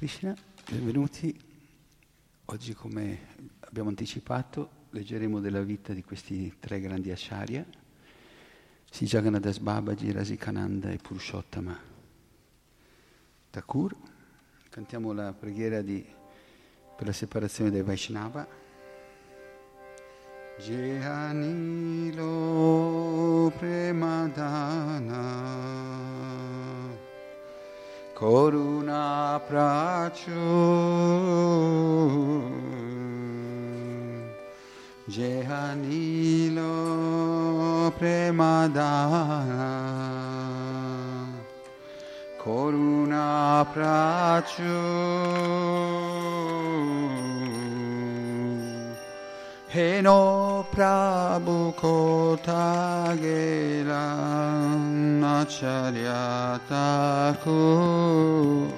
Krishna, benvenuti. Oggi, come abbiamo anticipato, leggeremo della vita di questi tre grandi acharya, Sri Jagannadas Babaji, Rasikananda e Purushottama Thakur. Cantiamo la preghiera di, per la separazione dei Vaishnava. Jehanilo Premadana Coruna prachu. Jehanilo premadana. Coruna prachu. Heno Prabhu Kotagela Acharya Thakur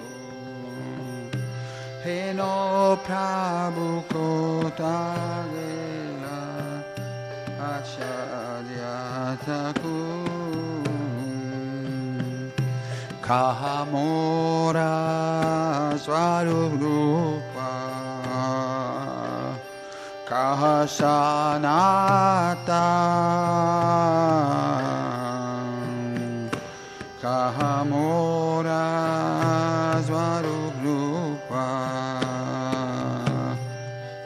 Heno Prabhu Kotagela Acharya Thakur Kahamora Swarupa Kahasanata Kahamora Svaruprupa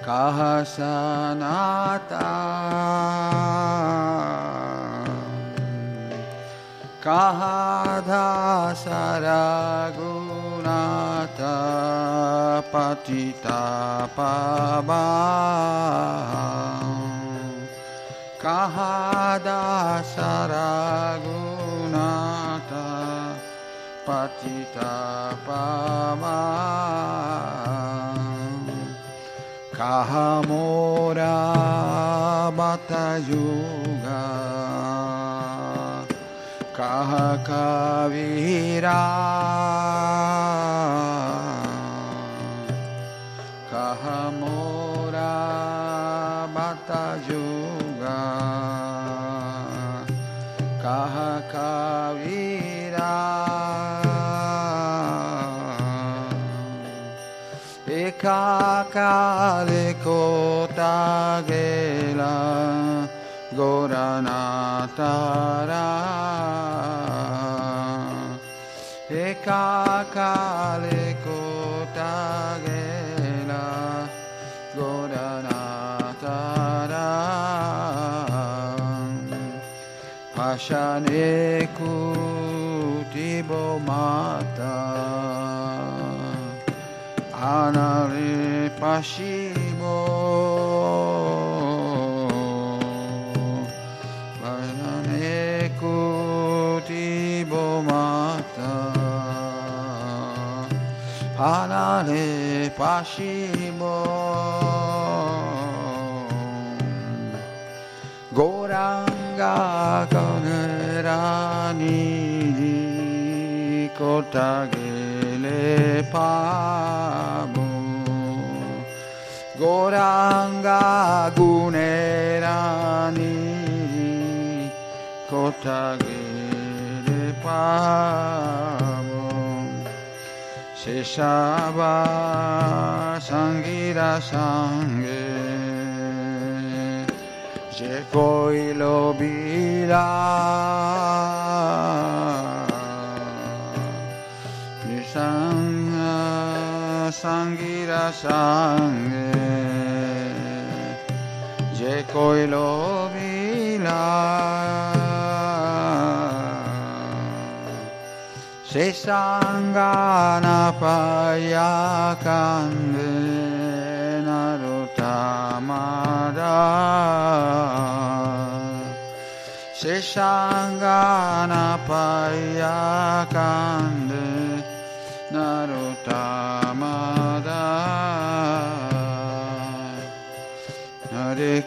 Kahasanata Kahadasaragunata Patita Paba Kahamora Bata Yuga Kahakavira Kahamora 別れ答えらごらなたら絵かかれ答えらごらなたらパシャネクティボマタ Mata. Anare Pashibo Goranga Kanerani Kotagele Pabu goranga gunerani kotagere pamo sheshava sangira sange je koi lo bila pisan সঙ্গীরা সঙ্গে যে কইল সে সঙ্গানা পাইয়া কান্দে নারুতামারা সে সাঙ্গানা পাইয়া কান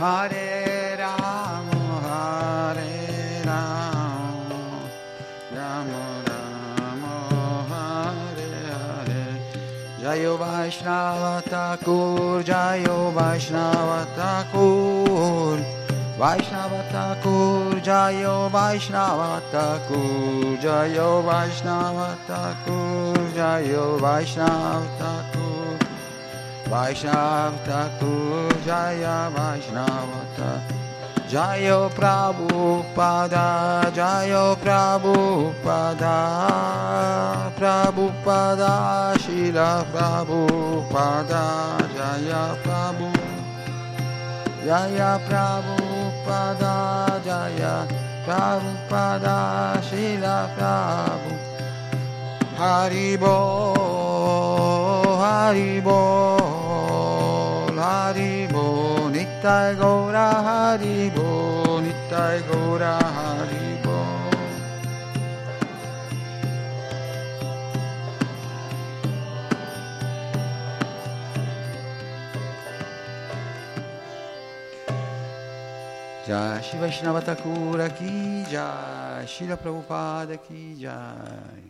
Hare Rama Hare Rama Rama Rama Hare Hare Jayo Vaishnava Thakur Jayo Vaishnava Thakur Vaishnava Thakur Jayo Vaishnava Thakur Jayo Vaishnava Thakur Jayo Vaishnava Thakur Vaishnav Thakur Jaya Vaishnava Thakur Jayo Prabhupada Jayo Prabhupada. Prabhupada Shila Prabhupada. Jaya Prabhu Jaya Prabhupada Jaya Prabhupada Shila Prabhu Haribo Haribo Haribo Nittai Gora Haribo Nittai Gora Haribo Jai Shiva Vaishnava Thakura Ki Jai Shila Prabhupada Ki Jai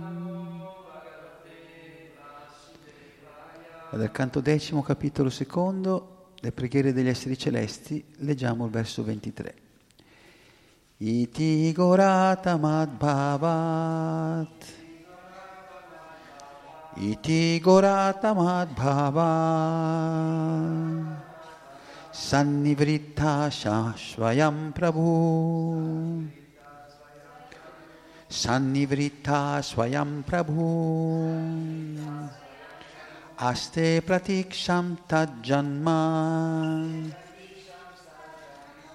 Dal canto decimo, capitolo secondo, le preghiere degli esseri celesti, leggiamo il verso 23. Iti gorata madbhavat Iti gorata madbhavat Sannivritta shashvayam prabhu. Sannivritta swayam prabhu Aste pratiksham tajjanma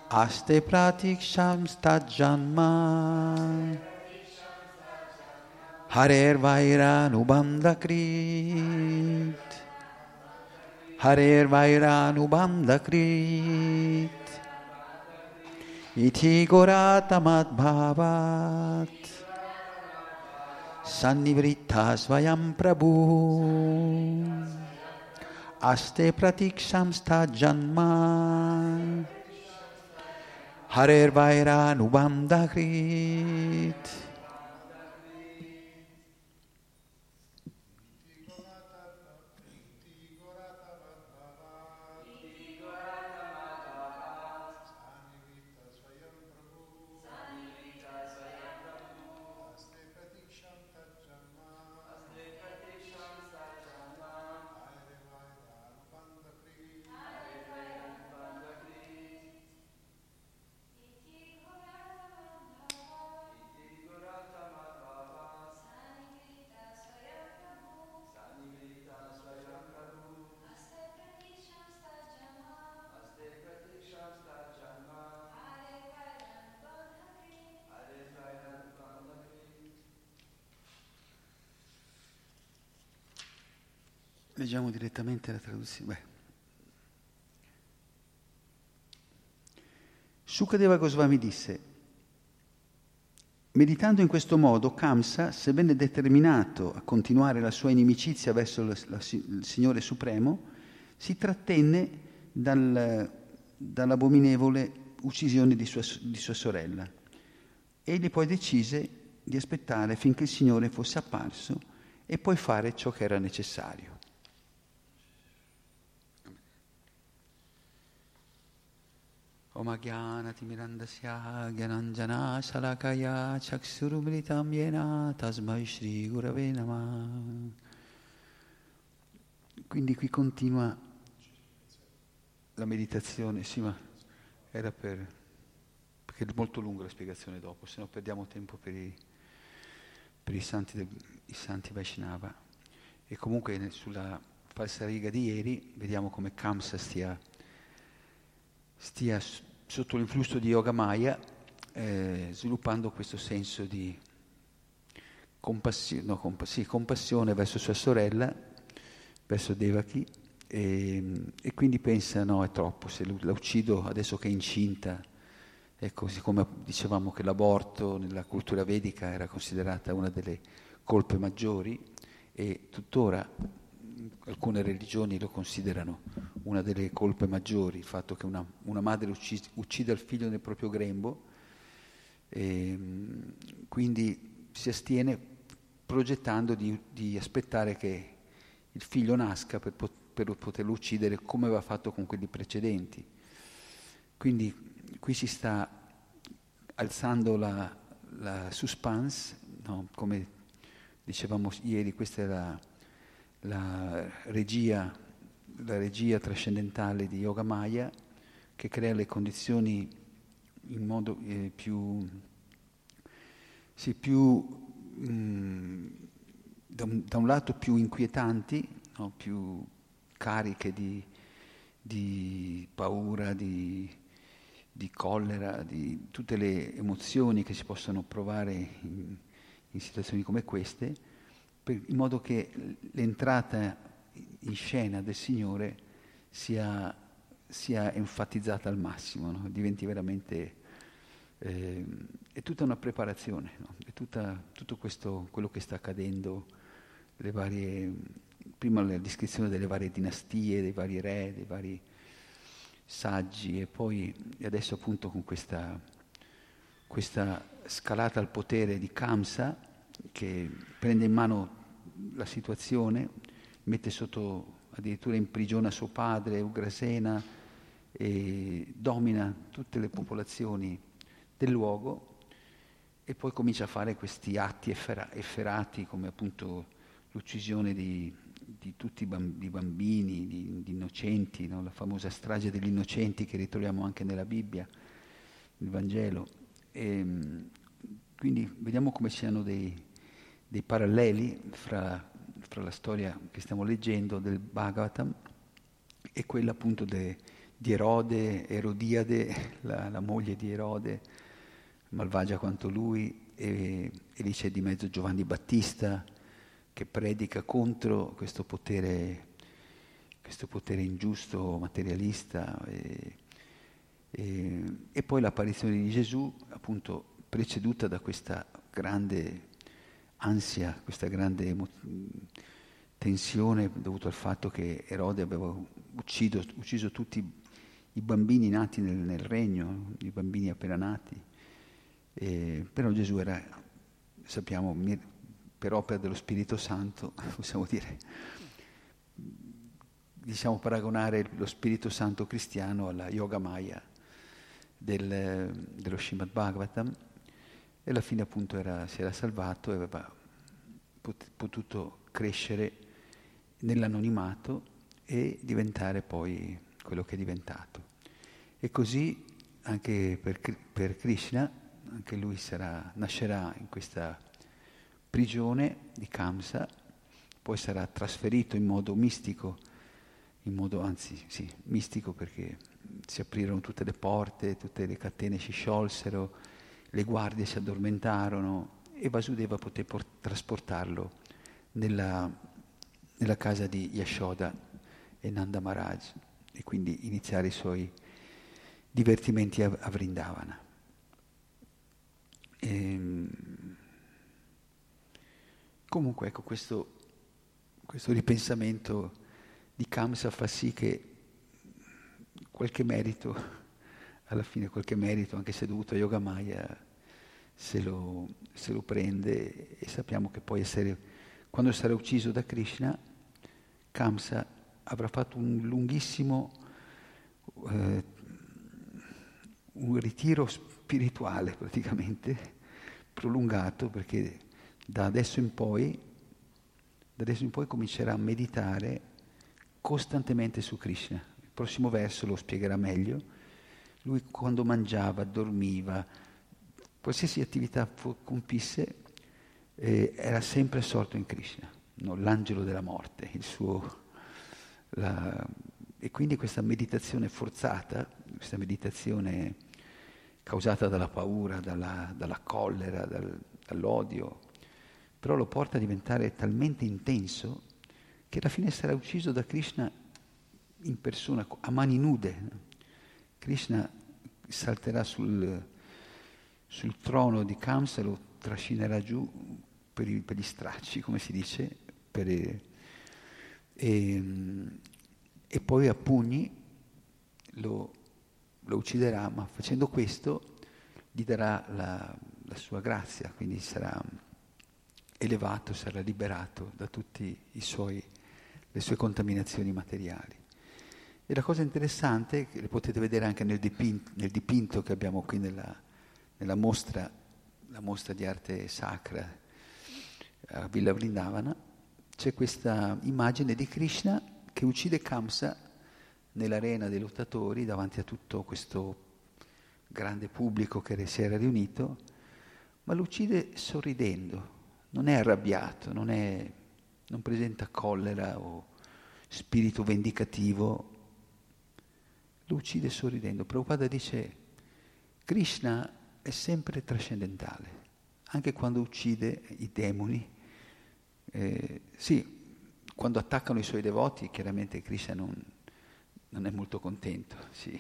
Aste pratiksham tajjanma Harer vaira nubandakrit Harer vaira nubandakrit Iti goratamat bhavat Sannivritta svayam prabhu. Aste pratiksham janma. Harer vaira nubandakrit Leggiamo direttamente la traduzione. Beh. Sukadeva Goswami disse, Meditando in questo modo, Kamsa, sebbene determinato a continuare la sua inimicizia verso la, la, il Signore Supremo, si trattenne dal, dall'abominevole uccisione di sua, di sua sorella. Egli poi decise di aspettare finché il Signore fosse apparso e poi fare ciò che era necessario. Shalakaya Chaksurumritam Yena Tasmai Shri Gurave Namah Quindi qui continua la meditazione, sì ma era per... perché è molto lunga la spiegazione dopo, se no perdiamo tempo per i, per i santi, del, i santi Vaishnava. E comunque sulla falsa riga di ieri vediamo come Kamsa stia stia sotto l'influsso di Yoga Maya eh, sviluppando questo senso di compassio, no, compass- sì, compassione verso sua sorella, verso Devaki e, e, quindi pensa no è troppo, se la uccido adesso che è incinta, ecco, siccome dicevamo che l'aborto nella cultura vedica era considerata una delle colpe maggiori e tuttora alcune religioni lo considerano una delle colpe maggiori, il fatto che una, una madre uccida il figlio nel proprio grembo, e, ehm, quindi si astiene progettando di, di, aspettare che il figlio nasca per, per poterlo uccidere come aveva fatto con quelli precedenti. Quindi qui si sta alzando la, la suspense, no? come dicevamo ieri, questa è la la regia, la regia trascendentale di Yoga Maya che crea le condizioni in modo eh, più, sì, più mh, mm, da, un, da, un, lato più inquietanti, no? più cariche di, di paura, di, di, collera, di tutte le emozioni che si possono provare in, in situazioni come queste, per, in modo che l'entrata in scena del Signore sia, sia enfatizzata al massimo, no? diventi veramente... Eh, è tutta una preparazione, no? è tutta, tutto questo, quello che sta accadendo, le varie, prima la descrizione delle varie dinastie, dei vari re, dei vari saggi e poi e adesso appunto con questa, questa scalata al potere di Kamsa che prende in mano la situazione, mette sotto addirittura in prigione suo padre, Ugrasena, e domina tutte le popolazioni del luogo e poi comincia a fare questi atti effera- efferati come appunto l'uccisione di, di tutti i bambini, di, di innocenti, no? la famosa strage degli innocenti che ritroviamo anche nella Bibbia, nel Vangelo. E, quindi vediamo come siano dei, dei paralleli fra, fra, la storia che stiamo leggendo del Bhagavatam e quella appunto de, di Erode, Erodiade, la, la, moglie di Erode, malvagia quanto lui, e, e lì c'è di mezzo Giovanni Battista che predica contro questo potere, questo potere ingiusto, materialista. E, e, e poi l'apparizione di Gesù, appunto preceduta da questa grande ansia, questa grande emo- tensione dovuta al fatto che Erode aveva ucciso, ucciso tutti i bambini nati nel, nel, regno, i bambini appena nati. E, però Gesù era, sappiamo, per opera dello Spirito Santo, possiamo dire, diciamo paragonare lo Spirito Santo cristiano alla Yoga Maya del, dello Srimad Bhagavatam e alla fine appunto era, si era salvato e aveva potuto crescere nell'anonimato e diventare poi quello che è diventato. E così anche per, per Krishna, anche lui sarà, nascerà in questa prigione di Kamsa, poi sarà trasferito in modo mistico, in modo anzi sì, mistico perché si aprirono tutte le porte, tutte le catene si sciolsero, le guardie si addormentarono e Vasudeva poté port- trasportarlo nella, nella, casa di Yashoda e Nanda Maharaj e quindi iniziare i suoi divertimenti a, a Vrindavana. E, ehm, comunque ecco questo, questo ripensamento di Kamsa fa sì che qualche merito, alla fine qualche merito, anche se dovuto a Yoga Maya, se lo, se lo prende e sappiamo che poi essere, quando sarà ucciso da Krishna, Kamsa avrà fatto un lunghissimo eh, un ritiro spirituale praticamente, prolungato, perché da adesso in poi, da adesso in poi comincerà a meditare costantemente su Krishna. Il prossimo verso lo spiegherà meglio. Lui quando mangiava, dormiva, qualsiasi attività compisse, eh, era sempre assorto in Krishna, no? l'angelo della morte, suo la, e quindi questa meditazione forzata, questa meditazione causata dalla paura, dalla, dalla collera, dal, dall'odio, però lo porta a diventare talmente intenso che alla fine sarà ucciso da Krishna in persona, a mani nude. Krishna salterà sul, sul trono di Kamsa e lo trascinerà giù per, i, per, gli stracci, come si dice, per, e, e poi a pugni lo, lo, ucciderà, ma facendo questo gli darà la, la sua grazia, quindi sarà elevato, sarà liberato da tutte le sue contaminazioni materiali. E la cosa interessante, che le potete vedere anche nel dipinto, nel dipinto che abbiamo qui nella, nella mostra, mostra di arte sacra a Villa Vrindavana, c'è questa immagine di Krishna che uccide Kamsa nell'arena dei lottatori davanti a tutto questo grande pubblico che si era riunito, ma lo uccide sorridendo, non è arrabbiato, non, è, non presenta collera o spirito vendicativo, lo uccide sorridendo. Prabhupada dice, Krishna è sempre trascendentale, anche quando uccide i demoni, eh, sì, quando attaccano i suoi devoti, chiaramente Krishna non, non è molto contento, si,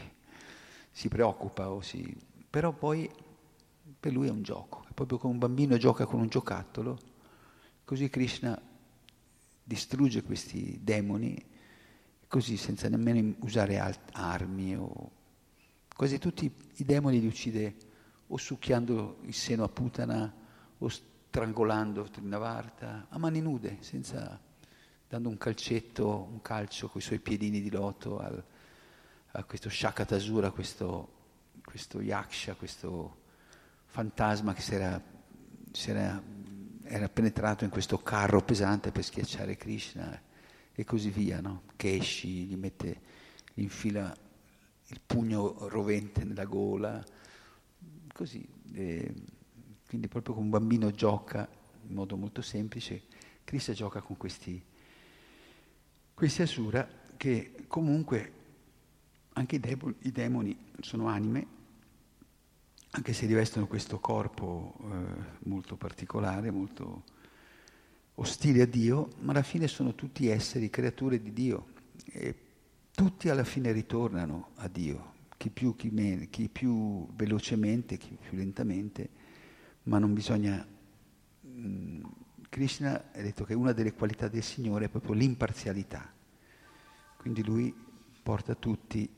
si preoccupa, si, però poi per lui è un gioco, è proprio come un bambino gioca con un giocattolo, così Krishna distrugge questi demoni, così senza nemmeno usare alt- armi o quasi tutti i demoni li uccide o succhiando il seno a Putana o strangolando Trinavarta a mani nude, senza, dando un calcetto, un calcio con i suoi piedini di loto al, a questo Shakatasura, questo, questo Yaksha, questo fantasma che si era, si era, era, penetrato in questo carro pesante per schiacciare Krishna e così via, no? Keshi gli mette, gli infila il pugno rovente nella gola, così. Eh, quindi proprio come un bambino gioca in modo molto semplice, Krishna gioca con questi, questi asura che comunque anche i, deboli, i demoni sono anime, anche se rivestono questo corpo eh, molto particolare, molto ostile a Dio, ma alla fine sono tutti esseri, creature di Dio. E tutti alla fine ritornano a Dio, chi più, chi meno, chi più velocemente, chi più lentamente, ma non bisogna... Mm, Krishna ha detto che una delle qualità del Signore è proprio l'imparzialità, quindi lui porta tutti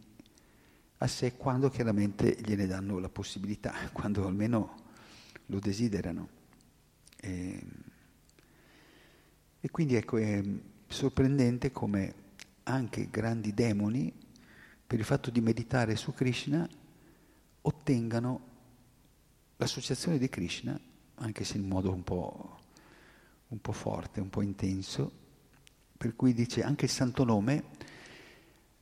a sé quando chiaramente gliene danno la possibilità, quando almeno lo desiderano. E, e quindi ecco, è sorprendente come anche grandi demoni, per il fatto di meditare su Krishna, ottengano l'associazione di Krishna, anche se in modo un po', un po' forte, un po' intenso, per cui dice anche il santo nome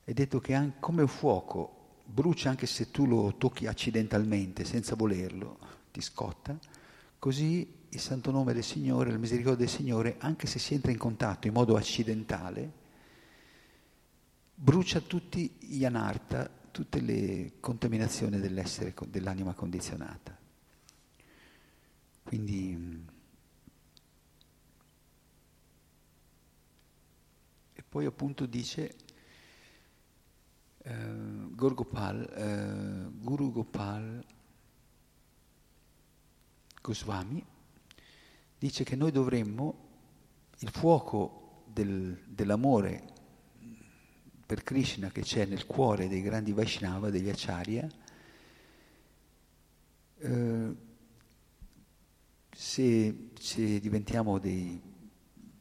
è detto che come un fuoco brucia anche se tu lo tocchi accidentalmente, senza volerlo, ti scotta, così il santo nome del Signore, la misericordia del Signore, anche se si entra in contatto in modo accidentale, brucia tutti gli anarta, tutte le contaminazioni dell'essere, dell'anima condizionata. Quindi, e poi appunto dice eh, Gorgopal, eh, Guru Gopal, Goswami, dice che noi dovremmo il fuoco del, dell'amore per Krishna che c'è nel cuore dei grandi Vaishnava, degli Acharya, eh, se, se, diventiamo dei,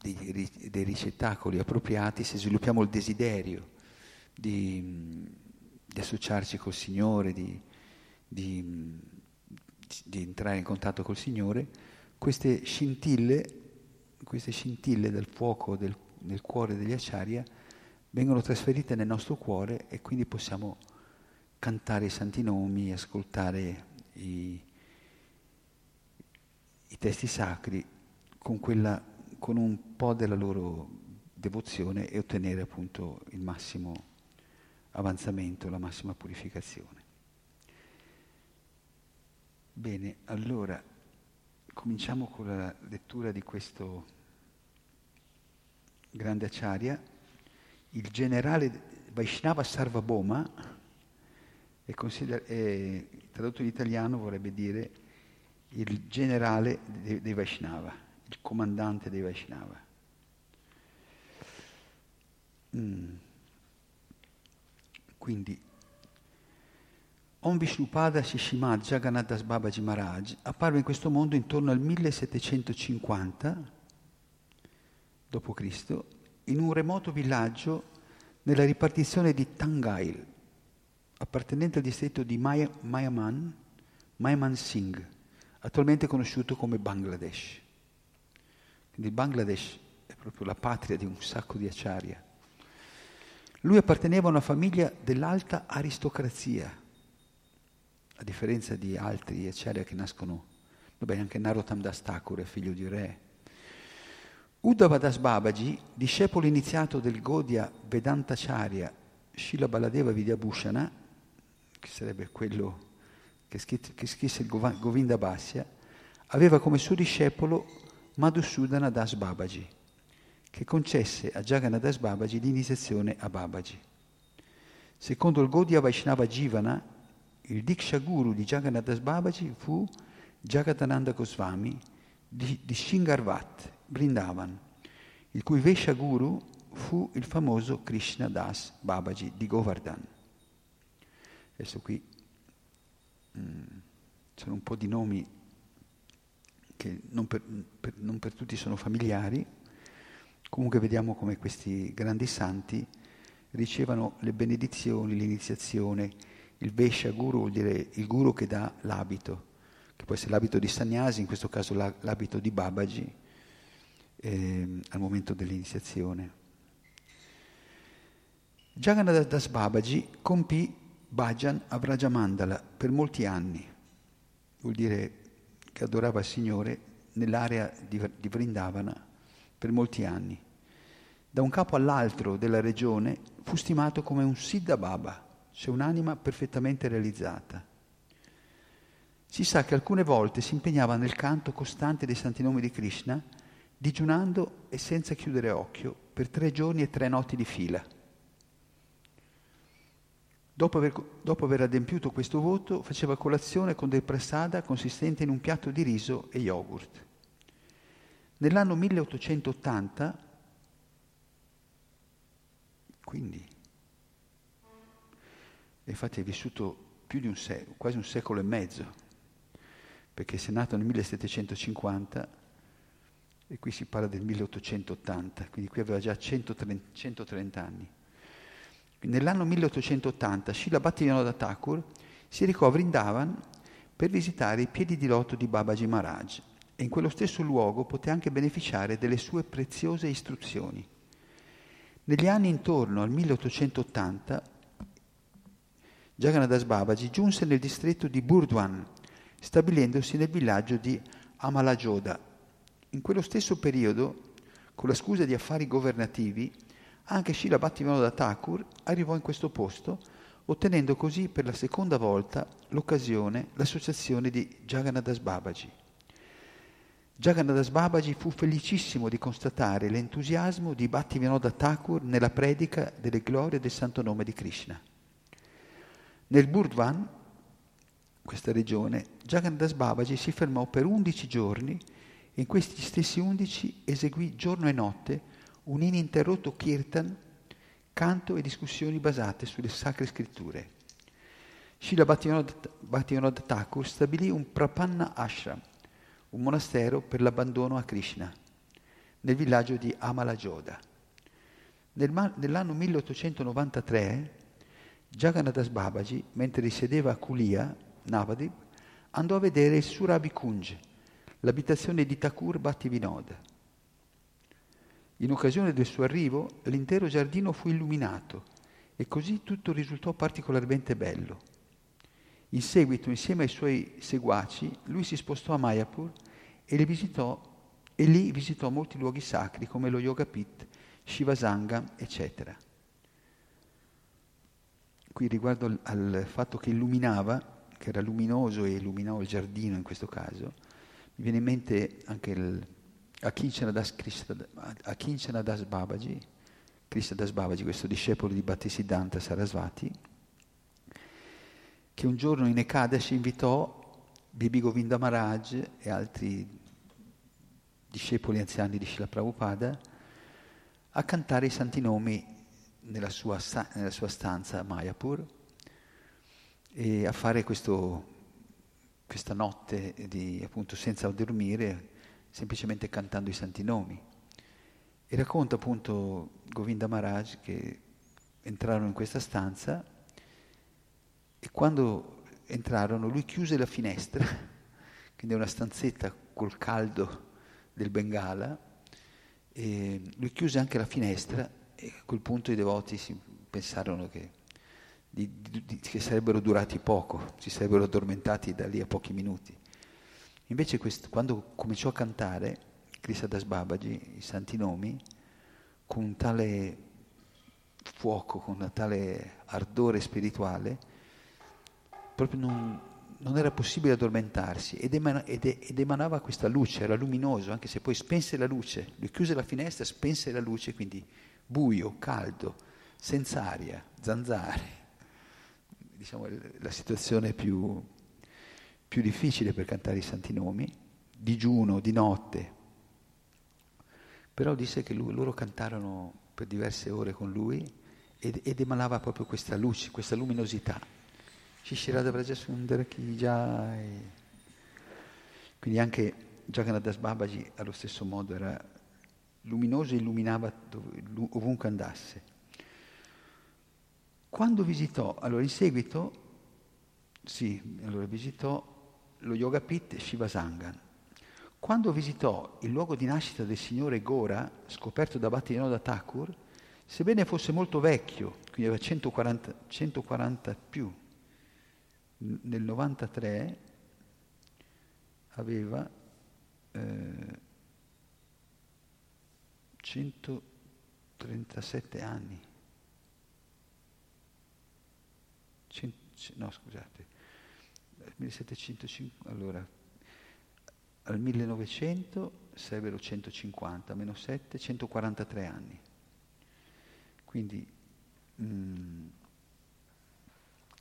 dei, dei, ricettacoli appropriati, se sviluppiamo il desiderio di, di associarci col Signore, di, di, di, entrare in contatto col Signore, queste scintille, queste scintille del fuoco del, nel cuore degli Acharya vengono trasferite nel nostro cuore e quindi possiamo cantare i santi nomi, ascoltare i, i testi sacri con, quella, con un po' della loro devozione e ottenere appunto il massimo avanzamento, la massima purificazione. Bene, allora cominciamo con la lettura di questo grande acciaria. Il generale Vaishnava Sarvabhoma è, è tradotto in italiano vorrebbe dire il generale dei, dei Vaishnava, il comandante dei Vaishnava. Mm. Quindi, Om Vishnupada Shishimad Jagannadas Babaji Maharaj apparve in questo mondo intorno al 1750 d.C. in un remoto villaggio nella ripartizione di Tangail, appartenente al distretto di Maya, Mayaman, Mayaman Singh, attualmente conosciuto come Bangladesh. Quindi il Bangladesh è proprio la patria di un sacco di acciaria. Lui apparteneva a una famiglia dell'alta aristocrazia, a differenza di altri acciaria che nascono, vabbè anche Narottam Das Thakur è figlio di re. Uddhava Das Babaji, discepolo iniziato del Godia Vedantacharya Shila Baladeva Vidyabhushana, che sarebbe quello che, scrisse, che scrisse il Govinda Bhasya, aveva come suo discepolo Madhusudana Das Babaji, che concesse a Jagannath Das Babaji l'iniziazione a Babaji. Secondo il Gaudiya Vaishnava Jivana, il Diksha Guru di Jagannath Babaji fu Jagadananda Goswami di, di Shingarvat, Brindavan, il cui Vesha Guru fu il famoso Krishna Das Babaji di Govardhan. Adesso qui mm, sono un po' di nomi che non per, per, non per, tutti sono familiari, comunque vediamo come questi grandi santi ricevono le benedizioni, l'iniziazione, il Vesha Guru vuol dire il guru che dà l'abito, che può essere l'abito di Sannyasi, in questo caso l'abito di Babaji, eh, al momento dell'iniziazione. Jagannath Das Babaji compì Bhajan a Vrajamandala per molti anni, vuol dire che adorava il Signore nell'area di, di Vrindavana per molti anni. Da un capo all'altro della regione fu stimato come un Siddha Baba, cioè un'anima perfettamente realizzata. Si sa che alcune volte si impegnava nel canto costante dei santi nomi di Krishna, digiunando e senza chiudere occhio per tre giorni e tre notti di fila. Dopo aver, dopo aver, adempiuto questo voto, faceva colazione con del prasada consistente in un piatto di riso e yogurt. Nell'anno 1880, quindi, infatti è vissuto più di un secolo, quasi un secolo e mezzo, perché se è nato nel 1750 e qui si parla del 1880, quindi qui aveva già 130, 130 anni. Nell'anno 1880 Srila Bhaktivinoda Thakur si recò a Vrindavan per visitare i piedi di loto di Babaji Maharaj e in quello stesso luogo poté anche beneficiare delle sue preziose istruzioni. Negli anni intorno al 1880 Jagannadas Babaji giunse nel distretto di Burdwan, stabilendosi nel villaggio di Amalajoda. In quello stesso periodo, con la scusa di affari governativi, anche Srila Bhattivinoda Thakur arrivò in questo posto, ottenendo così per la seconda volta l'occasione, l'associazione di Jagannadas Babaji. Jagannadas Babaji fu felicissimo di constatare l'entusiasmo di Bhattivinoda Thakur nella predica delle glorie del santo nome di Krishna. Nel Burdwan questa regione, Jagannadas Babaji si fermò per undici giorni e in questi stessi undici eseguì giorno e notte un ininterrotto kirtan, canto e discussioni basate sulle sacre scritture. Srila Bhaktivinoda Thakur stabilì un Prapanna Ashram, un monastero per l'abbandono a Krishna, nel villaggio di Amalajoda. Nel, nell'anno 1893 Jagannadas Babaji, mentre risiedeva a Kulia, Navadip, andò a vedere il Surabi Kunj, l'abitazione di Thakur Bhattivinoda. In occasione del suo arrivo, l'intero giardino fu illuminato e così tutto risultò particolarmente bello. In seguito, insieme ai suoi seguaci, lui si spostò a Mayapur e, visitò, e lì visitò molti luoghi sacri come lo Yoga Pit, Shivasangam, eccetera. Qui riguardo al, fatto che illuminava, che era luminoso e illuminò il giardino in questo caso, mi viene in mente anche il Akincanadas, Akincanadas Babaji, Krishnadas Babaji, questo discepolo di Bhattisiddhanta Sarasvati, che un giorno in Ekadashi invitò Bibi Govinda Maharaj e altri discepoli anziani di Srila Prabhupada a cantare i santi nomi nella sua, nella sua stanza a Mayapur e a fare questo, questa notte di, appunto senza dormire, semplicemente cantando i santi nomi. E racconta appunto Govinda Maharaj che entrarono in questa stanza e quando entrarono lui chiuse la finestra, quindi è una stanzetta col caldo del Bengala, e lui chiuse anche la finestra e a quel punto i devoti pensarono che, di, di, che sarebbero durati poco, si sarebbero addormentati da lì a pochi minuti. Invece questo, quando cominciò a cantare Krisadas Babaji, i santi nomi, con un tale fuoco, con un tale ardore spirituale, proprio non, non era possibile addormentarsi ed, emana, ed, ed, emanava questa luce, era luminoso, anche se poi spense la luce, lui chiuse la finestra, spense la luce, quindi buio, caldo, senza aria, zanzare. Diciamo la situazione più, più difficile per cantare i santi nomi, digiuno, di notte. Però disse che lui, loro cantarono per diverse ore con lui ed, ed emanava proprio questa luce, questa luminosità. Shishirada Vraja Sundara Ki Jai. Quindi anche Jagannadas Babaji allo stesso modo era luminoso e illuminava ovunque andasse. Quando visitò, allora in seguito, sì, allora visitò lo Yoga Pit Shivasangan. Quando visitò il luogo di nascita del signore Gora, scoperto da Bhattinoda Thakur, sebbene fosse molto vecchio, quindi aveva 140, 140 più, nel 93 aveva eh, 137 anni. Cent, no, scusate, 1705, allora, al 1900 sarebbero 150, meno 7, 143 anni. Quindi, mh, mm,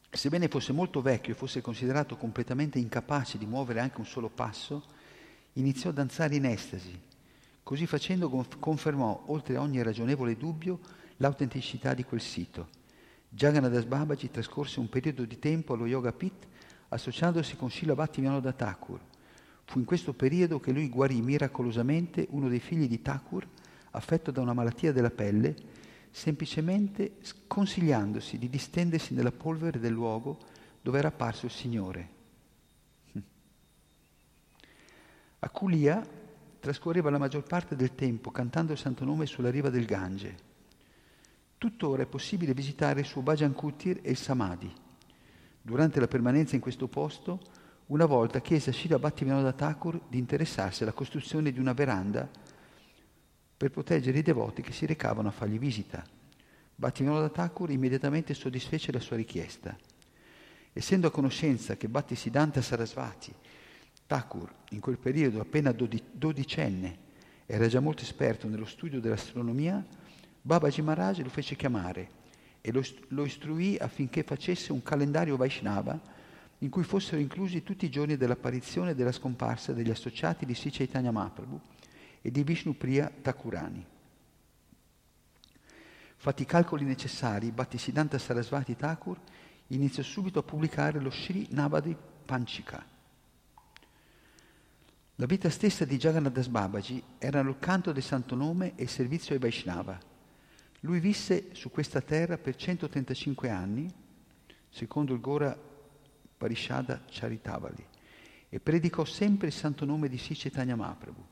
sebbene fosse molto vecchio e fosse considerato completamente incapace di muovere anche un solo passo, iniziò a danzare in estasi Così facendo confermò, oltre ogni ragionevole dubbio, l'autenticità di quel sito. Jagannadas Babaji trascorse un periodo di tempo allo Yoga Pit associandosi con Srila Bhattivinoda Thakur. Fu in questo periodo che lui guarì miracolosamente uno dei figli di Thakur, affetto da una malattia della pelle, semplicemente consigliandosi di distendersi nella polvere del luogo dove era apparso il Signore. A Kulia trascorreva la maggior parte del tempo cantando il santo nome sulla riva del Gange. Tuttora è possibile visitare il suo Bhajan Kutir e il Samadhi. Durante la permanenza in questo posto, una volta chiese a Shira Bhattivinoda Thakur di interessarsi alla costruzione di una veranda per proteggere i devoti che si recavano a fargli visita. Bhattivinoda Thakur immediatamente soddisfece la sua richiesta. Essendo a conoscenza che Bhattisiddhanta Sarasvati Thakur, in quel periodo appena dodicenne, era già molto esperto nello studio dell'astronomia, Babaji Maharaj lo fece chiamare e lo, lo istruì affinché facesse un calendario Vaishnava in cui fossero inclusi tutti i giorni dell'apparizione e della scomparsa degli associati di Sri Chaitanya Mahaprabhu e di Vishnupriya Thakurani. Fatti i calcoli necessari, Bhattisiddhanta Sarasvati Thakur iniziò subito a pubblicare lo Sri Navadi Panchika. La vita stessa di Jagannadas Babaji era il canto del santo nome e il servizio ai Vaishnava. Lui visse su questa terra per 135 anni, secondo il Gora Parishada Charitavali, e predicò sempre il santo nome di Sri Mahaprabhu.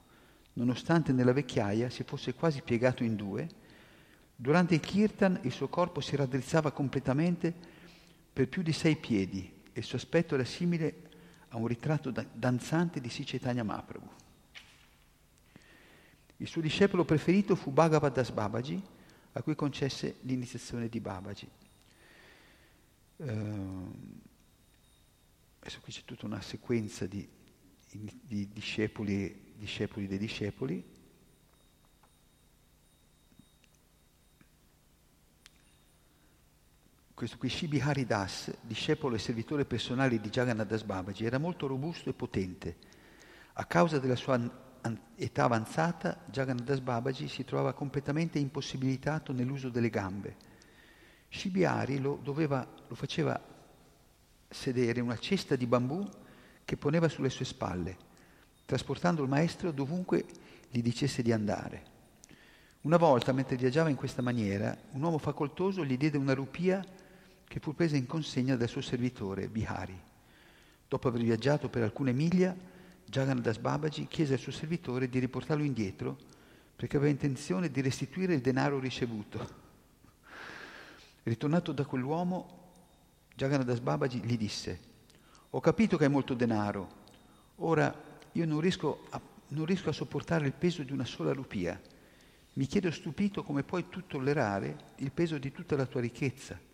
Nonostante nella vecchiaia si fosse quasi piegato in due, durante il kirtan il suo corpo si raddrizzava completamente per più di sei piedi e il suo aspetto era simile a un ritratto danzante di Sri Chaitanya Mahaprabhu. Il suo discepolo preferito fu Bhagavad Das Babaji, a cui concesse l'iniziazione di Babaji. Uh, adesso qui c'è tutta una sequenza di, di discepoli, discepoli dei discepoli. Questo qui, Shibi Haridas, discepolo e servitore personale di Jagannadas Babaji, era molto robusto e potente. A causa della sua età avanzata, Jagannadas Babaji si trovava completamente impossibilitato nell'uso delle gambe. Shibihari lo, doveva, lo faceva sedere una cesta di bambù che poneva sulle sue spalle, trasportando il maestro dovunque gli dicesse di andare. Una volta, mentre viaggiava in questa maniera, un uomo facoltoso gli diede una rupia che fu presa in consegna dal suo servitore, Bihari. Dopo aver viaggiato per alcune miglia, Jagannadas Babaji chiese al suo servitore di riportarlo indietro perché aveva intenzione di restituire il denaro ricevuto. Ritornato da quell'uomo, Jagannadas Babaji gli disse, ho capito che hai molto denaro, ora io non riesco, a, non riesco a sopportare il peso di una sola rupia. Mi chiedo stupito come puoi tu tollerare il peso di tutta la tua ricchezza.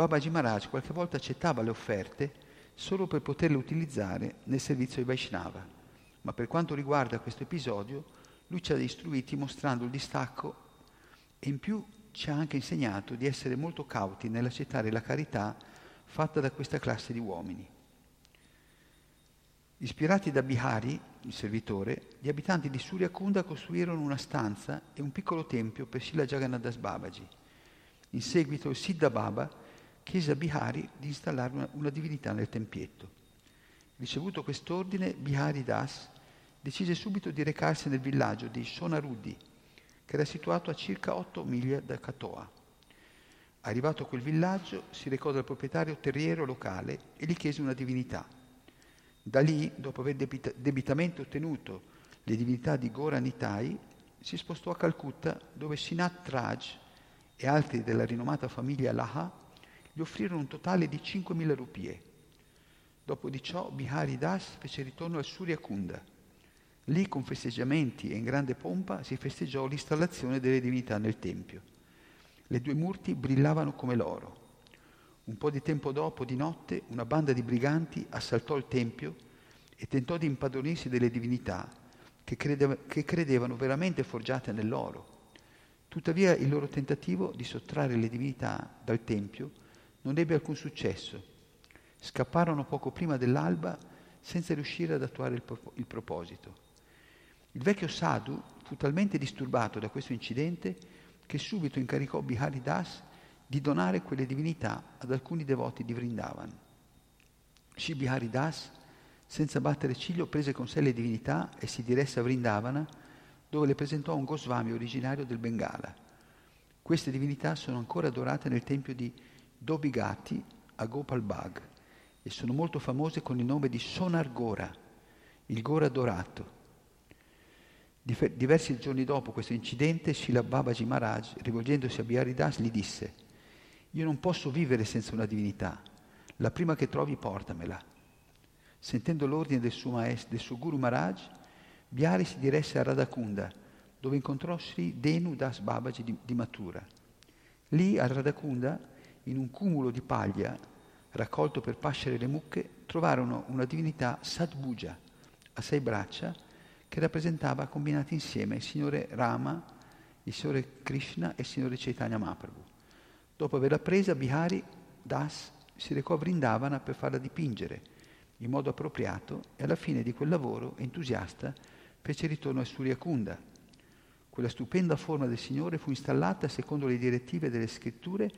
Babaji Maharaj qualche volta accettava le offerte solo per poterle utilizzare nel servizio ai Vaishnava, ma per quanto riguarda questo episodio lui ci ha istruiti mostrando il distacco e in più ci ha anche insegnato di essere molto cauti nell'accettare la carità fatta da questa classe di uomini. Ispirati da Bihari, il servitore, gli abitanti di Suryakunda costruirono una stanza e un piccolo tempio per Sila Jagannadas Babaji. In seguito il Siddha Baba chiese a Bihari di installare una, una divinità nel tempietto. Ricevuto quest'ordine, Bihari Das decise subito di recarsi nel villaggio di Sonarudi, che era situato a circa 8 miglia da Katoa. Arrivato a quel villaggio, si recò dal proprietario terriero locale e gli chiese una divinità. Da lì, dopo aver debita- debitamente ottenuto le divinità di Gora Nitai, si spostò a Calcutta, dove Sinat Raj e altri della rinomata famiglia Laha gli offrirono un totale di 5.000 rupie. Dopo di ciò, Bihari Das fece ritorno al Surya Kunda Lì con festeggiamenti e in grande pompa si festeggiò l'installazione delle divinità nel Tempio. Le due murti brillavano come l'oro. Un po' di tempo dopo, di notte, una banda di briganti assaltò il Tempio e tentò di impadronirsi delle divinità che, credeva, che credevano veramente forgiate nell'oro. Tuttavia il loro tentativo di sottrarre le divinità dal Tempio non ebbe alcun successo. Scapparono poco prima dell'alba senza riuscire ad attuare il, proposito. Il vecchio Sadhu fu talmente disturbato da questo incidente che subito incaricò Bihari Das di donare quelle divinità ad alcuni devoti di Vrindavan. Shri Bihari Das, senza battere ciglio, prese con sé le divinità e si diresse a Vrindavana, dove le presentò un Goswami originario del Bengala. Queste divinità sono ancora adorate nel tempio di Dobigati a Gopal Bag e sono molto famose con il nome di Sonar Gora, il Gora dorato. Diversi giorni dopo questo incidente, Srila Babaji Maharaj, rivolgendosi a Biharidas, gli disse, io non posso vivere senza una divinità, la prima che trovi portamela. Sentendo l'ordine del suo maestro, del suo Guru Maharaj, Bihari si diresse a Radhakunda, dove incontrò Sri Denu Das Babaji di, di Mathura. Lì a Radhakunda, in un cumulo di paglia raccolto per pascere le mucche, trovarono una divinità Sadbuja, a sei braccia, che rappresentava combinati insieme il Signore Rama, il Signore Krishna e il Signore Chaitanya Mahaprabhu. Dopo averla presa, Bihari Das si recò a Vrindavana per farla dipingere in modo appropriato e alla fine di quel lavoro, entusiasta, fece ritorno a Suryakunda. Quella stupenda forma del Signore fu installata secondo le direttive delle scritture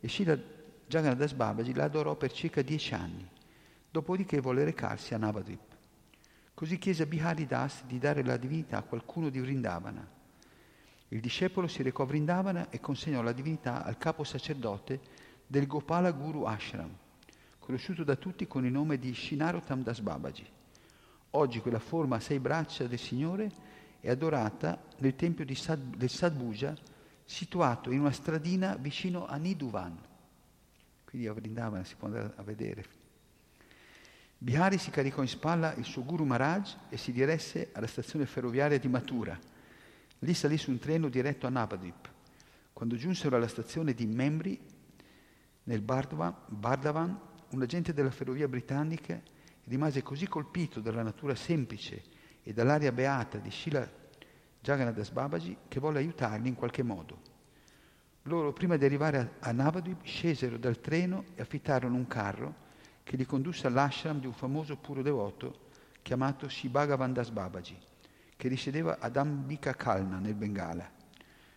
e Srila Jagannadas Babaji la adorò per circa dieci anni, dopodiché volle recarsi a Navadvip. Così chiese a Bihari Das di dare la divinità a qualcuno di Vrindavana. Il discepolo si recò a Vrindavana e consegnò la divinità al capo sacerdote del Gopala Guru Ashram, conosciuto da tutti con il nome di Shinarotam Das Babaji. Oggi quella forma a sei braccia del Signore è adorata nel tempio Sad, del Sadbuja, situato in una stradina vicino a Niduvan. Quindi a Vrindavana si può andare a vedere. Bihari si caricò in spalla il suo Guru Maharaj e si diresse alla stazione ferroviaria di Mathura. Lì salì su un treno diretto a Navadvip. Quando giunsero alla stazione di Membri, nel Bardavan, un agente della ferrovia britannica rimase così colpito dalla natura semplice e dall'aria beata di Shila Jagannadas Babaji che volle aiutarli in qualche modo. Loro, prima di arrivare a, Navadvip, scesero dal treno e affittarono un carro che li condusse all'ashram di un famoso puro devoto chiamato Shibhagavandas Babaji, che risiedeva ad Ambika Kalna nel Bengala.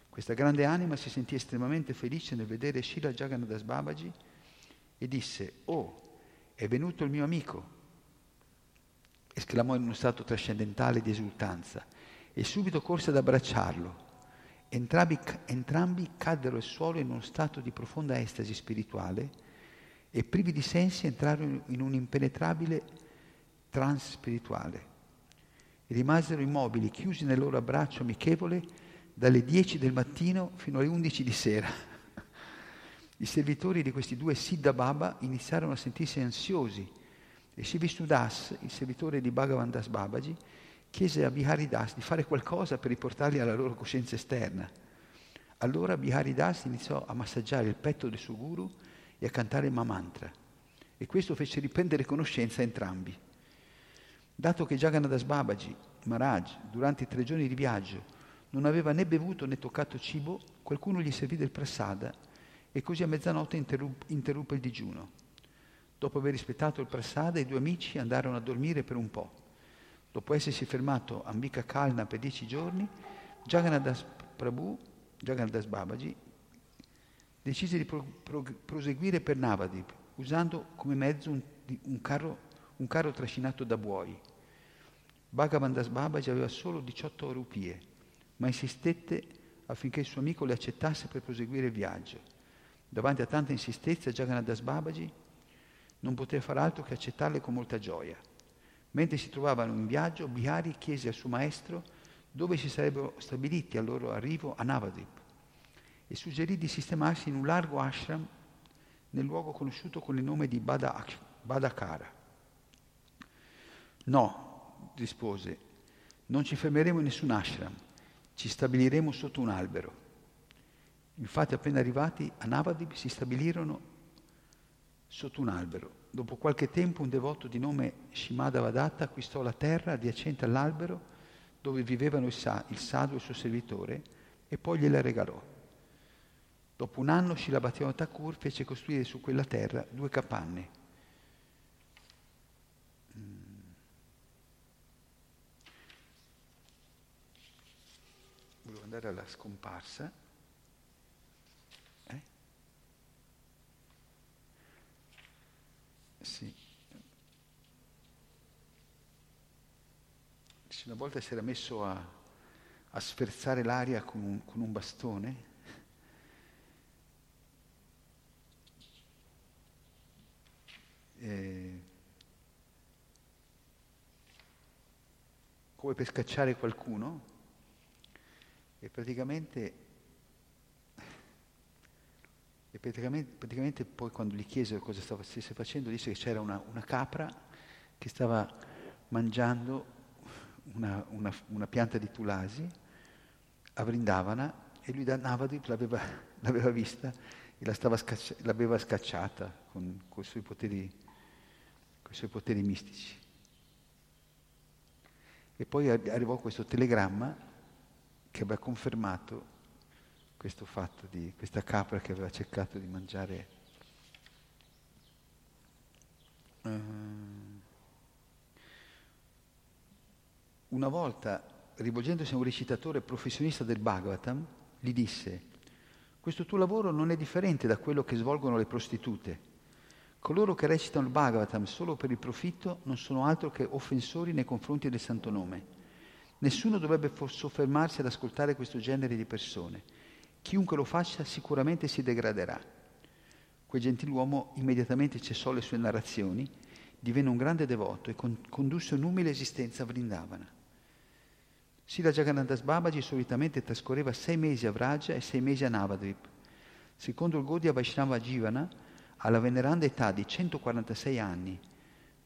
Questa grande anima si sentì estremamente felice nel vedere Shila Jagannadas Babaji e disse, oh, è venuto il mio amico, esclamò in uno stato trascendentale di esultanza e subito corse ad abbracciarlo. Entrambi, entrambi caddero al suolo in uno stato di profonda estasi spirituale e privi di sensi entrarono in un impenetrabile trance spirituale e rimasero immobili, chiusi nel loro abbraccio amichevole dalle 10 del mattino fino alle 11 di sera. I servitori di questi due Siddha Baba iniziarono a sentirsi ansiosi e Shivistudas, il servitore di Bhagavan Das Babaji, chiese a Bihari Das di fare qualcosa per riportarli alla loro coscienza esterna. Allora Bihari Das iniziò a massaggiare il petto del suo guru e a cantare Mamantra e questo fece riprendere conoscenza a entrambi. Dato che Jagannadas Babaji, Maharaj, durante i tre giorni di viaggio non aveva né bevuto né toccato cibo, qualcuno gli servì del prasada e così a mezzanotte interruppe il digiuno. Dopo aver rispettato il prasada, i due amici andarono a dormire per un po'. Dopo essersi fermato a Ambika Kalna per dieci giorni, Jagannadas Prabhu, Jagannadas Babaji, decise di pro, pro, proseguire per Navadip, usando come mezzo un, un, carro, un carro, trascinato da buoi. Bhagavandas Babaji aveva solo 18 rupie, ma insistette affinché il suo amico le accettasse per proseguire il viaggio. Davanti a tanta insistenza, Jagannadas Babaji non poteva far altro che accettarle con molta gioia. Mentre si trovavano in viaggio, Bihari chiese al suo maestro dove si sarebbero stabiliti al loro arrivo a Navadip e suggerì di sistemarsi in un largo ashram nel luogo conosciuto con il nome di Badakara. No, rispose, non ci fermeremo in nessun ashram, ci stabiliremo sotto un albero. Infatti appena arrivati a Navadip si stabilirono sotto un albero. Dopo qualche tempo un devoto di nome Shimada Vadatta acquistò la terra adiacente all'albero dove vivevano il, sa- il sadhu e il suo servitore e poi gliela regalò. Dopo un anno Shilabhativan Thakur fece costruire su quella terra due capanne. Mm. Volevo andare alla scomparsa. Sì. Una volta si era messo a, a sferzare l'aria con un, con un bastone eh, come per scacciare qualcuno e praticamente, e praticamente, praticamente, poi quando gli chiesero cosa stava, stesse facendo disse che c'era una, una capra che stava mangiando una, una, una, pianta di tulasi a Vrindavana e lui da Navadip l'aveva, l'aveva vista e la scacci- l'aveva scacciata con, con i suoi poteri con i suoi poteri mistici. E poi arrivò questo telegramma che aveva confermato questo fatto di questa capra che aveva cercato di mangiare una volta, rivolgendosi a un recitatore professionista del Bhagavatam, gli disse, questo tuo lavoro non è differente da quello che svolgono le prostitute. Coloro che recitano il Bhagavatam solo per il profitto non sono altro che offensori nei confronti del santo nome. Nessuno dovrebbe soffermarsi ad ascoltare questo genere di persone. Chiunque lo faccia sicuramente si degraderà. Quel gentiluomo immediatamente cessò le sue narrazioni, divenne un grande devoto e con- condusse un'umile esistenza a Vrindavana. Sila Jagannatha Babaji solitamente trascorreva sei mesi a Vraja e sei mesi a Navadvip. Secondo il Gaudiya Vaishnava Jivana, alla veneranda età di 146 anni,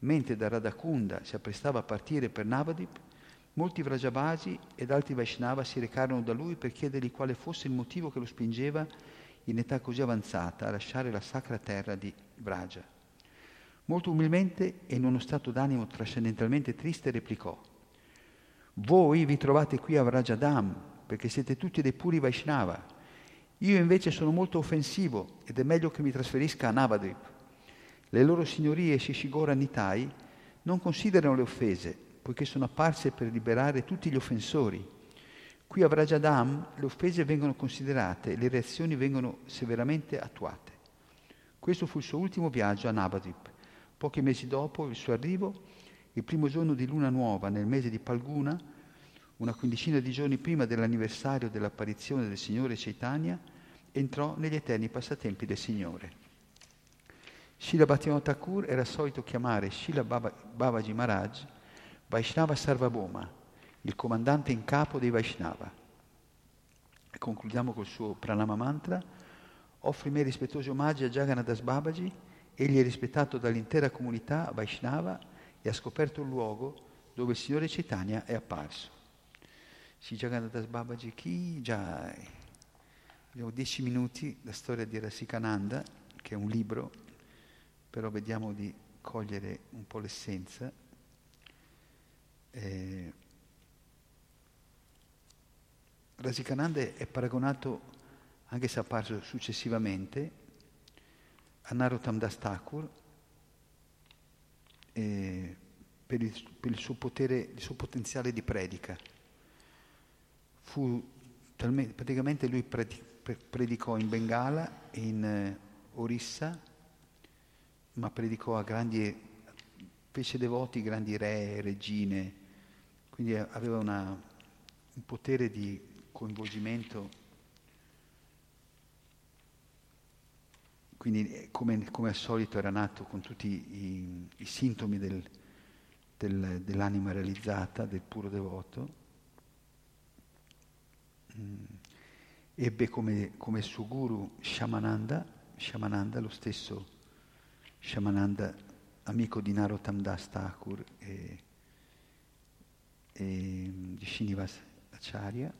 mentre da Radhakunda si apprestava a partire per Navadip, molti Vrajabasi ed altri Vaishnava si recarono da lui per chiedergli quale fosse il motivo che lo spingeva in età così avanzata a lasciare la sacra terra di Vraja. Molto umilmente e in uno stato d'animo trascendentalmente triste replicò Voi vi trovate qui a Vrajadam perché siete tutti dei puri Vaishnava io invece sono molto offensivo ed è meglio che mi trasferisca a Navadvip. Le loro signorie Shishigora Nitai non considerano le offese, poiché sono apparse per liberare tutti gli offensori. Qui a Vrajadam le offese vengono considerate e le reazioni vengono severamente attuate. Questo fu il suo ultimo viaggio a Navadvip. Pochi mesi dopo il suo arrivo, il primo giorno di luna nuova nel mese di Palguna, una quindicina di giorni prima dell'anniversario dell'apparizione del Signore Chaitanya, entrò negli eterni passatempi del Signore. Srila Bhaktivinoda Thakur era solito chiamare Srila Babaji Maharaj Vaishnava Sarvabhoma, il comandante in capo dei Vaishnava. E concludiamo col suo pranama mantra. Offro i miei rispettosi omaggi a Jagannadas Babaji, egli è rispettato dall'intera comunità Vaishnava e ha scoperto il luogo dove il Signore Chaitanya è apparso. Sri Jagannadas Babaji Ki Jai. Abbiamo dieci minuti, la storia di Rasikananda, che è un libro, però vediamo di cogliere un po' l'essenza. Eh, Rasikananda è paragonato, anche se apparso successivamente, a Narottam Das Thakur eh, per, il, per il, suo potere, il suo potenziale di predica. Fu talmente, praticamente lui predicò in Bengala, in eh, Orissa, ma predicò a grandi, fece devoti grandi re, regine, quindi aveva una, un potere di coinvolgimento. Quindi eh, come, come, al solito era nato con tutti i, i sintomi del, del, dell'anima realizzata, del puro devoto. Mm. Ebbe come, come suo guru Shamananda, Shamananda, lo stesso Shamananda, amico di Narottam Das Thakur e, e di Srinivas Acharya.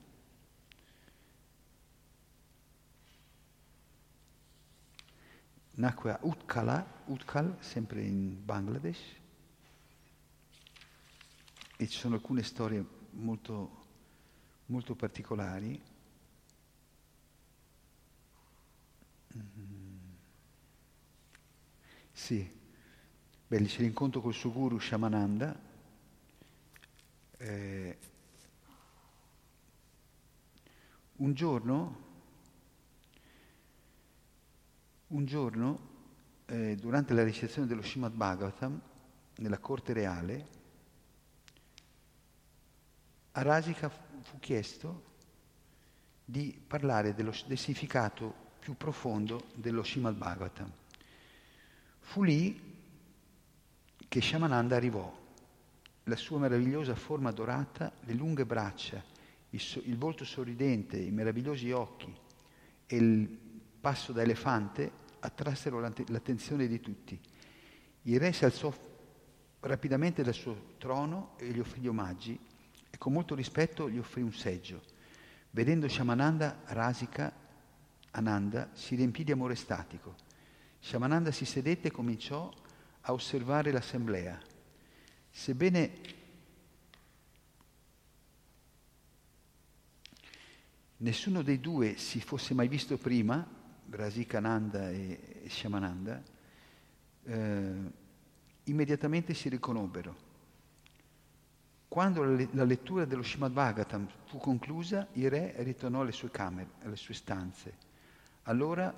Nacque a Utkala, Utkal, sempre in Bangladesh, e ci sono alcune storie molto molto particolari. Mm-hmm. Sì, beh, c'è l'incontro col suo guru Shamananda. Eh, un giorno, un giorno eh, durante la ricezione dello Srimad Bhagavatam, nella corte reale, a Rajika fu chiesto di parlare dello, del significato più profondo dello Srimad Bhagavatam. Fu lì che Shamananda arrivò. La sua meravigliosa forma dorata, le lunghe braccia, il, so, il volto sorridente, i meravigliosi occhi e il passo da elefante attrassero l'attenzione di tutti. Il re si alzò rapidamente dal suo trono e gli offrì gli omaggi e con molto rispetto gli offrì un seggio. Vedendo Shamananda, Rasika, Ananda si riempì di amore statico. Shamananda si sedette e cominciò a osservare l'assemblea. Sebbene nessuno dei due si fosse mai visto prima, Rasika Ananda e Shamananda, eh, immediatamente si riconobbero. Quando la lettura dello Srimad Bhagavatam fu conclusa, il re ritornò alle sue camere, alle sue stanze. Allora,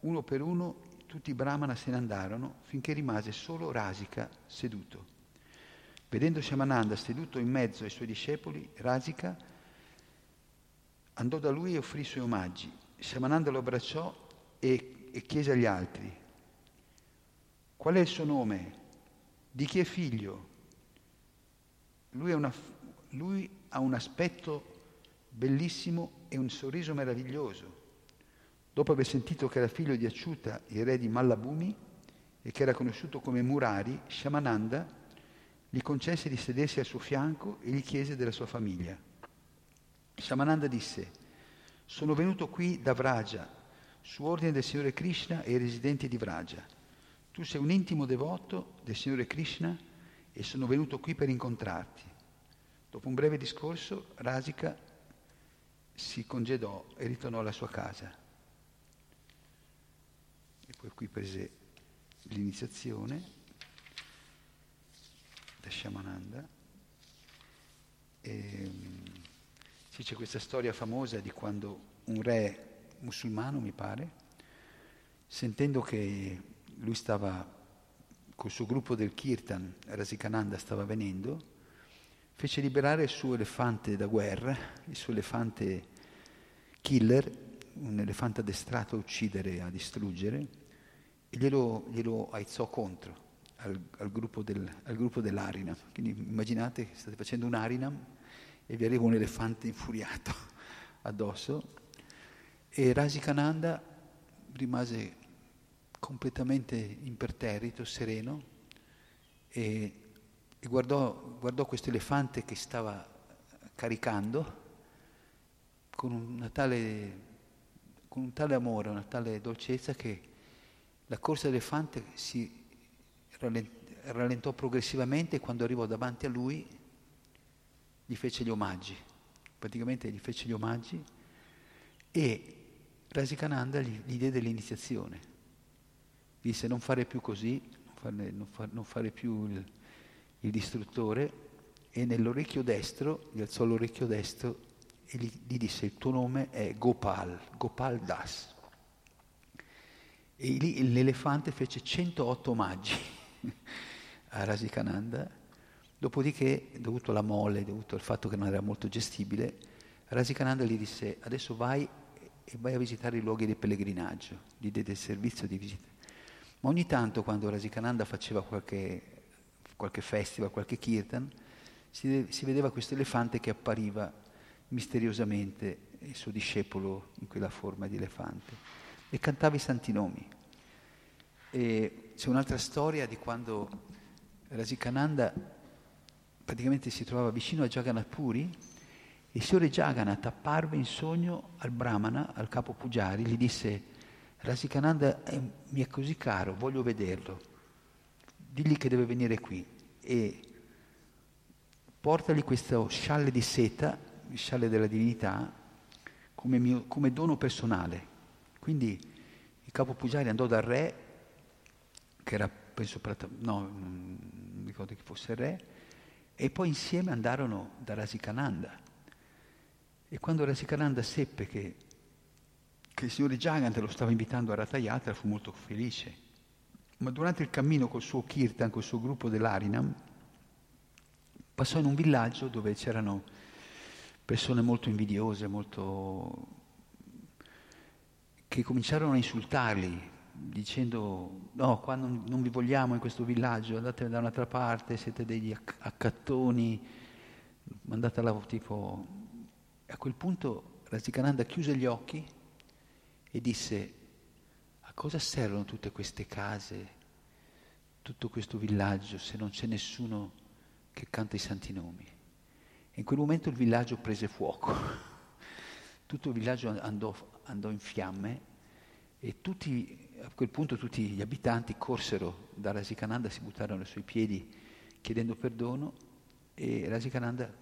uno per uno, tutti i brahmana se ne andarono finché rimase solo Rasika seduto. Vedendo Shamananda seduto in mezzo ai suoi discepoli, Rasika andò da lui e offrì i suoi omaggi. Shamananda lo abbracciò e, e chiese agli altri, qual è il suo nome? Di chi è figlio? Lui, una, lui ha un aspetto bellissimo e un sorriso meraviglioso. Dopo aver sentito che era figlio di Acciuta, il re di Mallabhumi, e che era conosciuto come Murari, Shamananda gli concesse di sedersi al suo fianco e gli chiese della sua famiglia. Shamananda disse, sono venuto qui da Vraja, su ordine del Signore Krishna e i residenti di Vraja. Tu sei un intimo devoto del Signore Krishna e sono venuto qui per incontrarti. Dopo un breve discorso, Rasika si congedò e ritornò alla sua casa. E poi qui prese l'iniziazione Shamananda. E, sì, c'è questa storia famosa di quando un re musulmano, mi pare, sentendo che lui stava col suo gruppo del Kirtan, Rasikananda stava venendo, fece liberare il suo elefante da guerra, il suo elefante killer, un elefante addestrato a uccidere, a distruggere, e glielo, glielo aizzò contro al, al, gruppo del, al, gruppo dell'Arinam. Quindi immaginate che state facendo un Arinam e vi arriva un elefante infuriato addosso e Rasikananda rimase completamente imperterrito, sereno e, e guardò, guardò questo elefante che stava caricando con, tale, con un tale amore, una tale dolcezza che la corsa dell'elefante si rallentò progressivamente e quando arrivò davanti a lui gli fece gli omaggi, praticamente gli fece gli omaggi e Rasikananda gli, gli diede l'iniziazione, gli disse non fare più così, non fare, non fare, non fare più il, il, distruttore. E nell'orecchio destro, gli alzò l'orecchio destro e gli, gli disse il tuo nome è Gopal, Gopal Das. E lì l'elefante fece 108 omaggi a Rasikananda, dopodiché, dovuto alla mole, dovuto al fatto che non era molto gestibile, Rasikananda gli disse adesso vai e vai a visitare i luoghi di pellegrinaggio, gli diede il servizio di visita. Ma ogni tanto quando Rasikananda faceva qualche, qualche festival, qualche kirtan, si, si vedeva questo elefante che appariva misteriosamente, il suo discepolo in quella forma di elefante, e cantava i santi nomi. E c'è un'altra storia di quando Rasikananda praticamente si trovava vicino a Jagannath e il signore Jagannath apparve in sogno al Brahmana, al capo Pujari, gli disse Rasikananda è, mi è così caro, voglio vederlo, digli che deve venire qui e portagli questo scialle di seta, il scialle della divinità, come, mio, come dono personale. Quindi il capo Pujari andò dal re che era, penso, no, non ricordo chi fosse re, e poi insieme andarono da Rasikananda. E quando Rasikananda seppe che, che il signore Jagant lo stava invitando a Ratayatra, fu molto felice. Ma durante il cammino col suo kirtan, col suo gruppo dell'Arinam, passò in un villaggio dove c'erano persone molto invidiose, molto... che cominciarono a insultarli, dicendo no, qua non, non, vi vogliamo in questo villaggio, andate da un'altra parte, siete degli accattoni, mandate alla tipo... A quel punto Razikananda chiuse gli occhi e disse a cosa servono tutte queste case, tutto questo villaggio se non c'è nessuno che canta i santi nomi? E in quel momento il villaggio prese fuoco, tutto il villaggio andò, andò in fiamme e tutti, a quel punto tutti gli abitanti corsero da Rasikananda, si buttarono ai suoi piedi chiedendo perdono e Rasikananda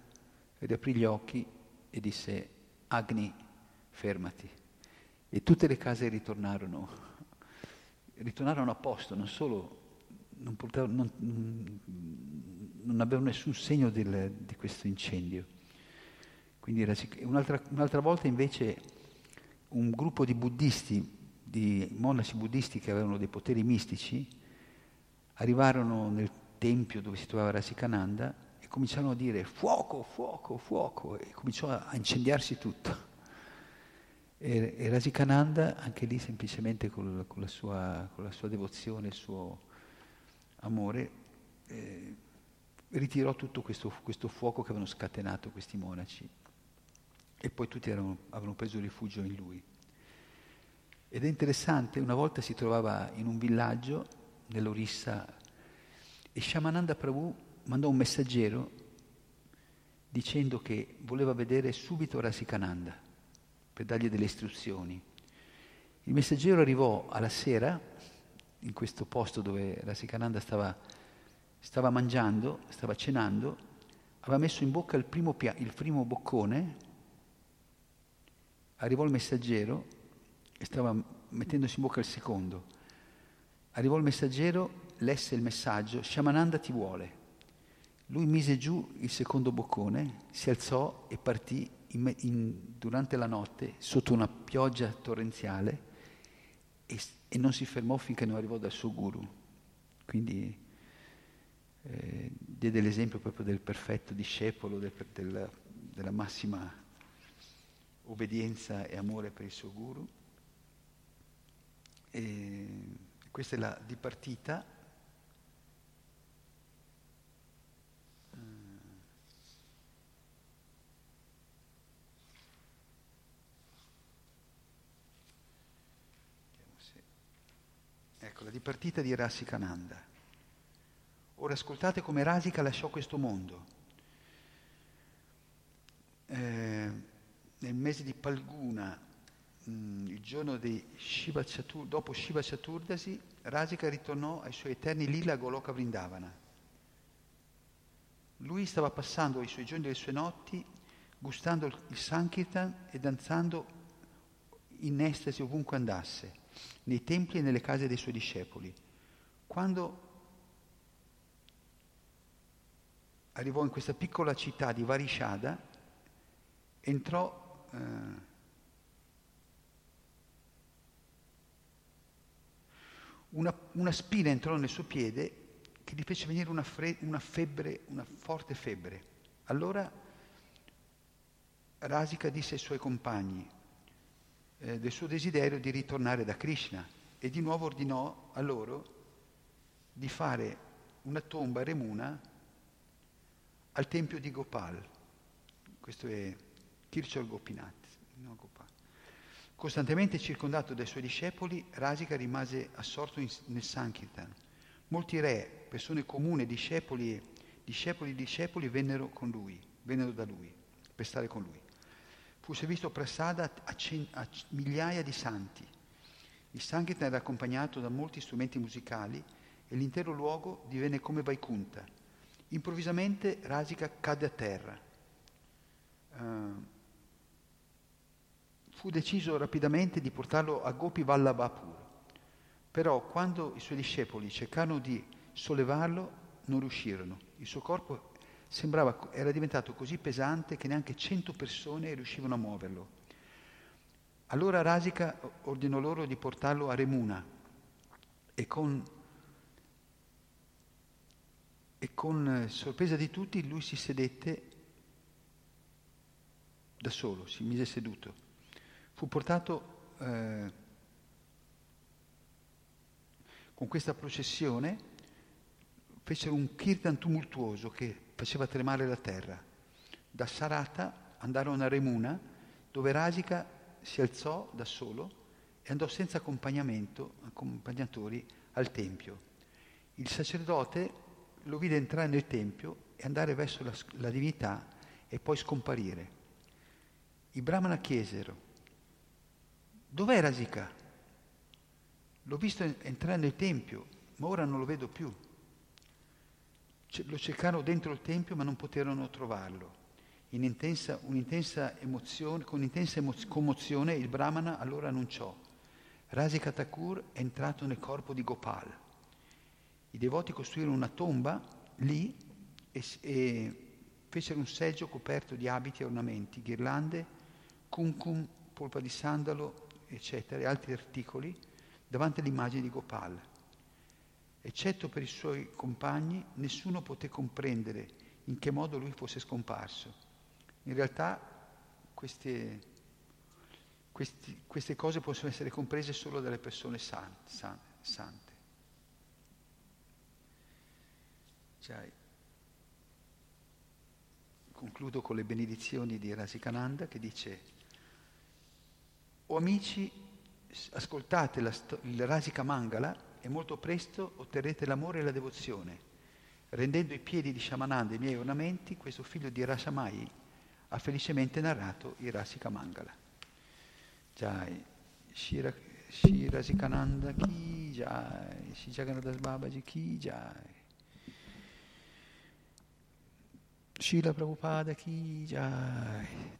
riaprì gli occhi e disse Agni, fermati. E tutte le case ritornarono, ritornarono a posto, non solo non, portava, non, non avevano nessun segno del, di questo incendio. Quindi un'altra, un'altra volta invece un gruppo di buddisti, di monaci buddisti che avevano dei poteri mistici, arrivarono nel tempio dove si trovava Rasikananda e cominciarono a dire fuoco, fuoco, fuoco e cominciò a incendiarsi tutto. E, e Rasikananda, anche lì semplicemente con, con, la, sua, con la, sua, devozione, il suo amore, eh, ritirò tutto questo, questo, fuoco che avevano scatenato questi monaci e poi tutti erano, avevano preso rifugio in lui. Ed è interessante, una volta si trovava in un villaggio nell'Orissa e Shamananda Prabhu mandò un messaggero dicendo che voleva vedere subito Rasikananda per dargli delle istruzioni. Il messaggero arrivò alla sera in questo posto dove Rasikananda stava, stava mangiando, stava cenando, aveva messo in bocca il primo, il primo boccone Arrivò il messaggero e stava mettendosi in bocca il secondo. Arrivò il messaggero, lesse il messaggio, Shamananda ti vuole. Lui mise giù il secondo boccone, si alzò e partì in, in, durante la notte sotto una pioggia torrenziale e, e, non si fermò finché non arrivò dal suo guru. Quindi eh, diede l'esempio proprio del perfetto discepolo, del, del, della massima obbedienza e amore per il suo guru. E questa è la dipartita. Ecco, la dipartita di Rasikananda. Ora ascoltate come Rasika lasciò questo mondo. Eh, nel mese di Palguna, mm, il giorno Shiva Chatur, dopo Shiva Chaturdasi, Rasika ritornò ai suoi eterni lila Goloka Vrindavana. Lui stava passando i suoi giorni e le sue notti gustando il Sankirtan e danzando in estasi ovunque andasse, nei templi e nelle case dei suoi discepoli. Quando arrivò in questa piccola città di Varishada, entrò eh, una, una, spina entrò nel suo piede che gli fece venire una, fre- una febbre, una forte febbre. Allora Rasika disse ai suoi compagni eh, del suo desiderio di ritornare da Krishna e di nuovo ordinò a loro di fare una tomba a Remuna al tempio di Gopal. Questo è Kirchhoff Gopinath. No, Gopal. Costantemente circondato dai suoi discepoli, Rasika rimase assorto in, nel Sankirtan. Molti re, persone comuni, discepoli e discepoli di discepoli vennero con lui, vennero da lui per stare con lui. Fu servito Prasada a, cen- a migliaia di santi. Il Sankirtan era accompagnato da molti strumenti musicali e l'intero luogo divenne come Vaikunta. Improvvisamente Rasika cadde a terra. Uh, fu deciso rapidamente di portarlo a Gopi Vallabhapur. Però quando i suoi discepoli cercarono di sollevarlo, non riuscirono. Il suo corpo sembrava, era diventato così pesante che neanche cento persone riuscivano a muoverlo. Allora Rasika ordinò loro di portarlo a Remuna e con, e con sorpresa di tutti lui si sedette da solo, si mise seduto fu portato eh, con questa processione, fecero un kirtan tumultuoso che faceva tremare la terra. Da Sarata andarono a Remuna, dove Rasika si alzò da solo e andò senza accompagnamento, accompagnatori al tempio. Il sacerdote lo vide entrare nel tempio e andare verso la, la divinità e poi scomparire. I brahmana chiesero, Dov'è Rasika? L'ho visto entrare nel Tempio, ma ora non lo vedo più. Lo cercarono dentro il Tempio, ma non poterono trovarlo. In intensa, un'intensa emozione, con intensa emozio, commozione il Brahmana allora annunciò Rasika Thakur è entrato nel corpo di Gopal. I devoti costruirono una tomba lì e, e fecero un seggio coperto di abiti e ornamenti, ghirlande, kumkum, polpa di sandalo, eccetera, e altri articoli davanti all'immagine di Gopal. Eccetto per i suoi compagni, nessuno poté comprendere in che modo lui fosse scomparso. In realtà queste, questi, queste cose possono essere comprese solo dalle persone san, san, sante. Cioè, concludo con le benedizioni di Rasikananda che dice, o amici, ascoltate la, il Rasika Mangala e molto presto otterrete l'amore e la devozione. Rendendo i piedi di Shamananda i miei ornamenti, questo figlio di Rasamai ha felicemente narrato il Rasika Mangala. Jai, Shira, Shirasikananda ki jai, Shijagannadas Babaji ki jai. Srila Prabhupada ki jai.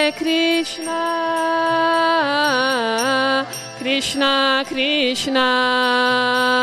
Krishna Krishna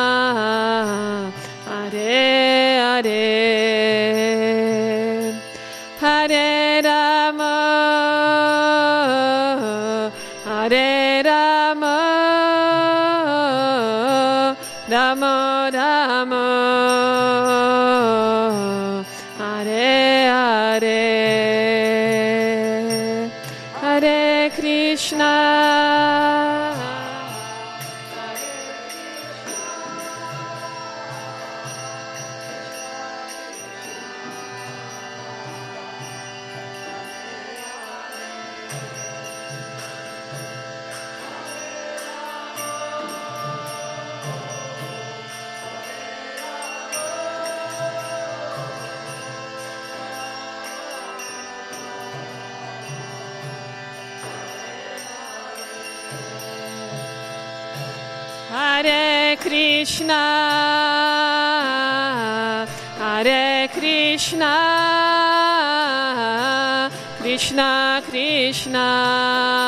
Krishna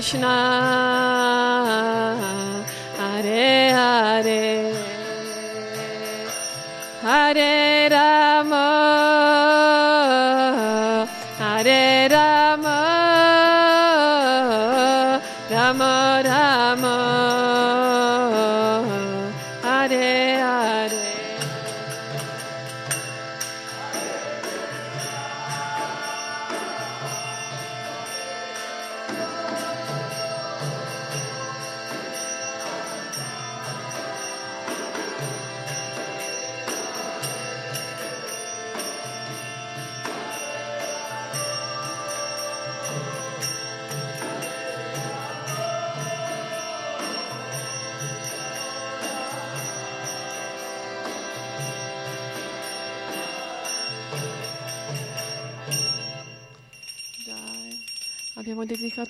Krishna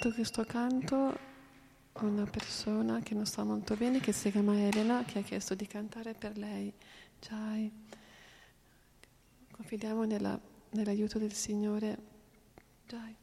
Dedicato questo canto a una persona che non sta molto bene, che si chiama Elena, che ha chiesto di cantare per lei. Jai. Confidiamo nella- nell'aiuto del Signore. Jai.